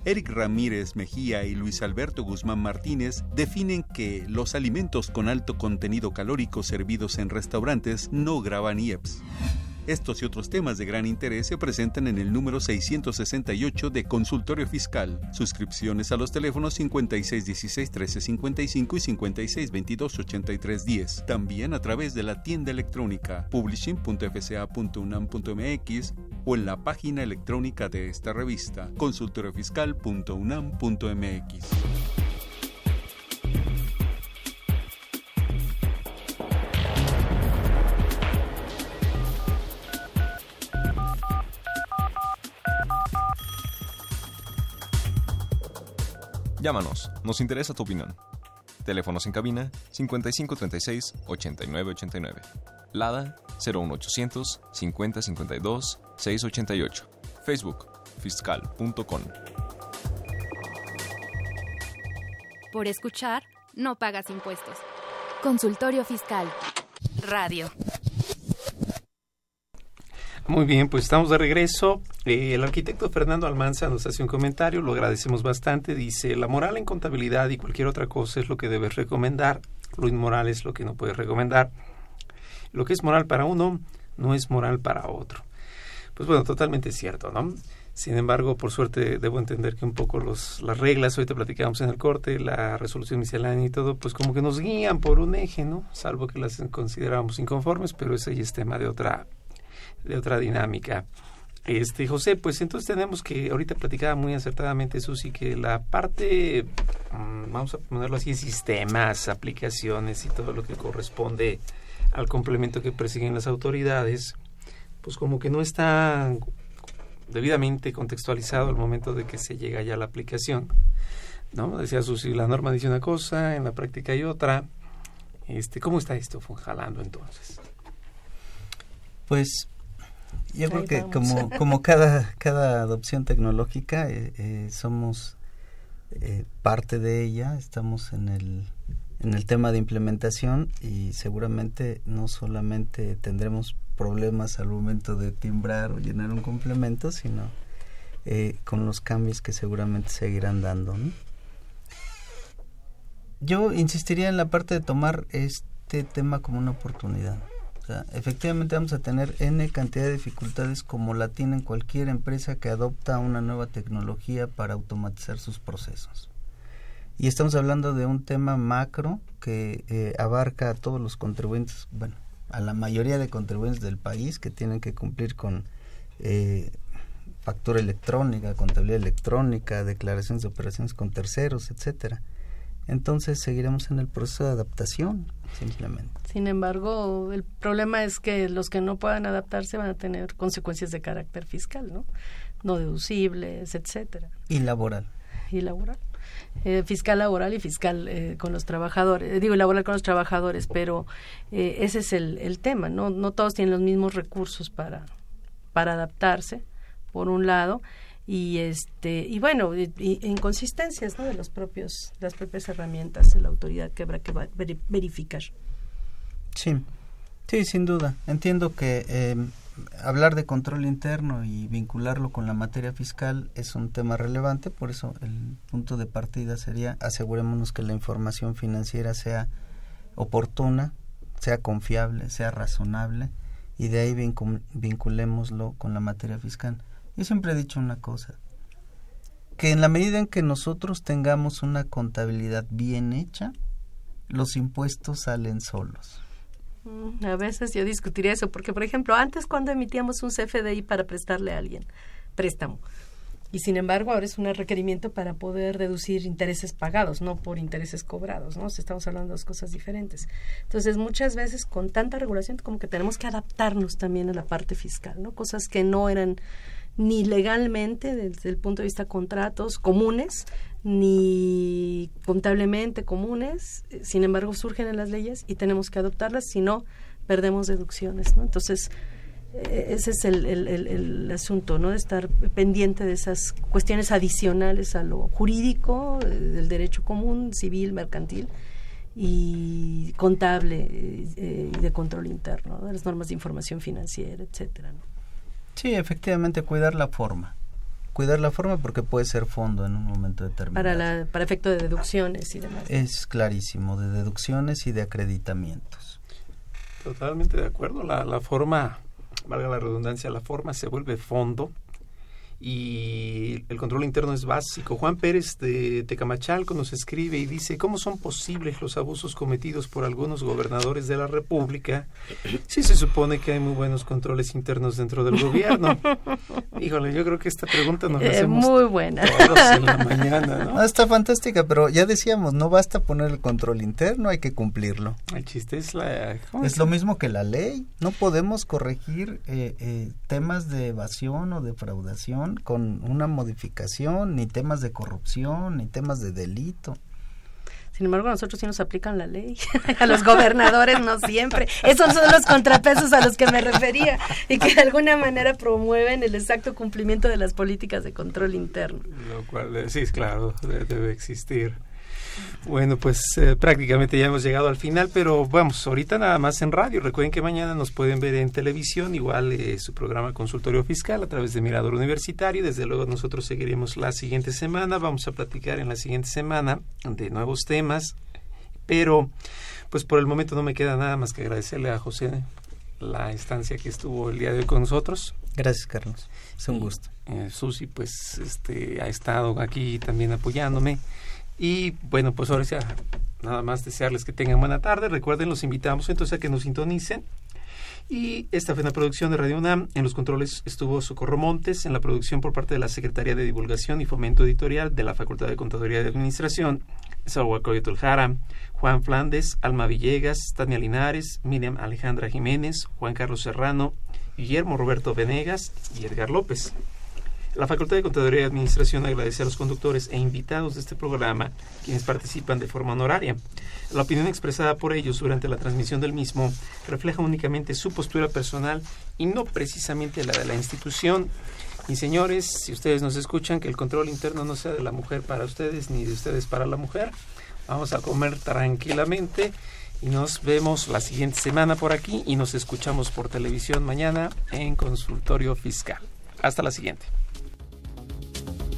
Eric Ramírez Mejía y Luis Alberto Guzmán Martínez definen que los alimentos con alto contenido calórico servidos en restaurantes no graban IEPS. Estos y otros temas de gran interés se presentan en el número 668 de Consultorio Fiscal. Suscripciones a los teléfonos 5616-1355 y 5622-8310. También a través de la tienda electrónica publishing.fca.unam.mx o en la página electrónica de esta revista consultoriofiscal.unam.mx. Llámanos, nos interesa tu opinión. Teléfonos en cabina 5536 8989. Lada 01800 5052 688. Facebook fiscal.com. Por escuchar, no pagas impuestos. Consultorio Fiscal. Radio. Muy bien, pues estamos de regreso. Eh, el arquitecto Fernando Almanza nos hace un comentario, lo agradecemos bastante. Dice, la moral en contabilidad y cualquier otra cosa es lo que debes recomendar, lo inmoral es lo que no puedes recomendar. Lo que es moral para uno no es moral para otro. Pues bueno, totalmente cierto, ¿no? Sin embargo, por suerte debo entender que un poco los, las reglas, ahorita platicamos en el corte, la resolución miscelánea y todo, pues como que nos guían por un eje, ¿no? Salvo que las consideramos inconformes, pero ese ya es tema de otra de otra dinámica. Este, José, pues entonces tenemos que, ahorita platicaba muy acertadamente Susi, que la parte, mm, vamos a ponerlo así, sistemas, aplicaciones y todo lo que corresponde al complemento que persiguen las autoridades, pues como que no está debidamente contextualizado al momento de que se llega ya a la aplicación. ¿No? Decía Susi, la norma dice una cosa, en la práctica hay otra. Este, ¿Cómo está esto jalando entonces? Pues yo creo que como, como cada, cada adopción tecnológica eh, eh, somos eh, parte de ella, estamos en el, en el tema de implementación y seguramente no solamente tendremos problemas al momento de timbrar o llenar un complemento, sino con los cambios que seguramente seguirán dando. Yo insistiría en la parte de tomar este tema como una oportunidad. Efectivamente vamos a tener N cantidad de dificultades como la tiene cualquier empresa que adopta una nueva tecnología para automatizar sus procesos. Y estamos hablando de un tema macro que eh, abarca a todos los contribuyentes, bueno, a la mayoría de contribuyentes del país que tienen que cumplir con eh, factura electrónica, contabilidad electrónica, declaraciones de operaciones con terceros, etcétera. Entonces seguiremos en el proceso de adaptación, Sin embargo, el problema es que los que no puedan adaptarse van a tener consecuencias de carácter fiscal, ¿no? No deducibles, etcétera. Y laboral. Y laboral. Eh, fiscal laboral y fiscal eh, con los trabajadores, eh, digo laboral con los trabajadores, pero ese es el, el tema, ¿no? No todos tienen los mismos recursos para, para adaptarse, por un lado, y este y bueno inconsistencias ¿no? de los propios las propias herramientas de la autoridad que habrá que verificar. Sí sí sin duda. Entiendo que em, hablar de control interno y vincularlo con la materia fiscal es un tema relevante por eso el punto de partida sería asegurémonos que la información financiera sea oportuna sea confiable sea razonable y de ahí vinculémoslo con la materia fiscal yo siempre he dicho una cosa, que en la medida en que nosotros tengamos una contabilidad bien hecha, los impuestos salen solos. Mm, a veces yo discutiría eso, porque por ejemplo, antes cuando emitíamos un CFDI para prestarle a alguien préstamo, y sin embargo ahora es un requerimiento para poder deducir intereses pagados, no por intereses cobrados, ¿no? estamos hablando de dos cosas diferentes. Entonces, muchas veces con tanta regulación como que tenemos que adaptarnos también a la parte fiscal, ¿no? Cosas que no eran ni legalmente desde el punto de vista contratos comunes, ni contablemente comunes, sin embargo surgen en las leyes y tenemos que adoptarlas, si no, perdemos deducciones. ¿no? Entonces, e-, ese es el, el, asunto, ¿no? De estar pendiente de esas cuestiones adicionales a lo jurídico, eh, del derecho común, civil, mercantil y contable eh, de control interno, de las normas de información financiera, etcétera. ¿no? Sí, efectivamente, cuidar la forma. Cuidar la forma porque puede ser fondo en un momento determinado. Para, la, para efecto de deducciones y demás. Es clarísimo, de deducciones y de acreditamientos. Totalmente de acuerdo. La, la forma, valga la redundancia, la forma se vuelve fondo y el control interno es básico. Juan Pérez de Tecamachalco nos escribe y dice, ¿cómo son posibles los abusos cometidos por algunos gobernadores de la República si se supone que hay muy buenos controles internos dentro del gobierno? Híjole, yo creo que esta pregunta nos la eh, hacemos muy buena. todos en la mañana, ¿no? está fantástica, pero ya decíamos, no basta poner el control interno, hay que cumplirlo. El chiste es la... Es lo mismo que la ley, no podemos corregir eh, eh, temas de evasión o defraudación con una modificación, ni temas de corrupción, ni temas de delito. Sin embargo, a nosotros sí nos aplican la ley. a los gobernadores no siempre. Esos son los contrapesos a los que me refería y que de alguna manera promueven el exacto cumplimiento de las políticas de control interno. Lo cual, eh, sí, claro, debe existir. Bueno, pues eh, prácticamente ya hemos llegado al final, pero vamos, ahorita nada más en radio. Recuerden que mañana nos pueden ver en televisión, igual eh, su programa Consultorio Fiscal a través de Mirador Universitario. Desde luego nosotros seguiremos la siguiente semana. Vamos a platicar en la siguiente semana de nuevos temas, pero pues por el momento no me queda nada más que agradecerle a José la estancia que estuvo el día de hoy con nosotros. Gracias, Carlos. Es un gusto. Eh, Susi, pues, este, ha estado aquí también apoyándome. Y bueno, pues ahora ya nada más desearles que tengan buena tarde. Recuerden, los invitamos entonces a que nos sintonicen. Y esta fue una producción de Radio UNAM. En los controles estuvo Socorro Montes, en la producción por parte de la Secretaría de Divulgación y Fomento Editorial de la Facultad de Contaduría y Administración, Sahuacoyo Jara, Juan Flandes, Alma Villegas, Tania Linares, Miriam Alejandra Jiménez, Juan Carlos Serrano, Guillermo Roberto Venegas y Edgar López. La Facultad de Contaduría y Administración agradece a los conductores e invitados de este programa, quienes participan de forma honoraria. La opinión expresada por ellos durante la transmisión del mismo refleja únicamente su postura personal y no precisamente la de la institución. Y señores, si ustedes nos escuchan, que el control interno no sea de la mujer para ustedes ni de ustedes para la mujer. Vamos a comer tranquilamente y nos vemos la siguiente semana por aquí y nos escuchamos por televisión mañana en consultorio fiscal. Hasta la siguiente.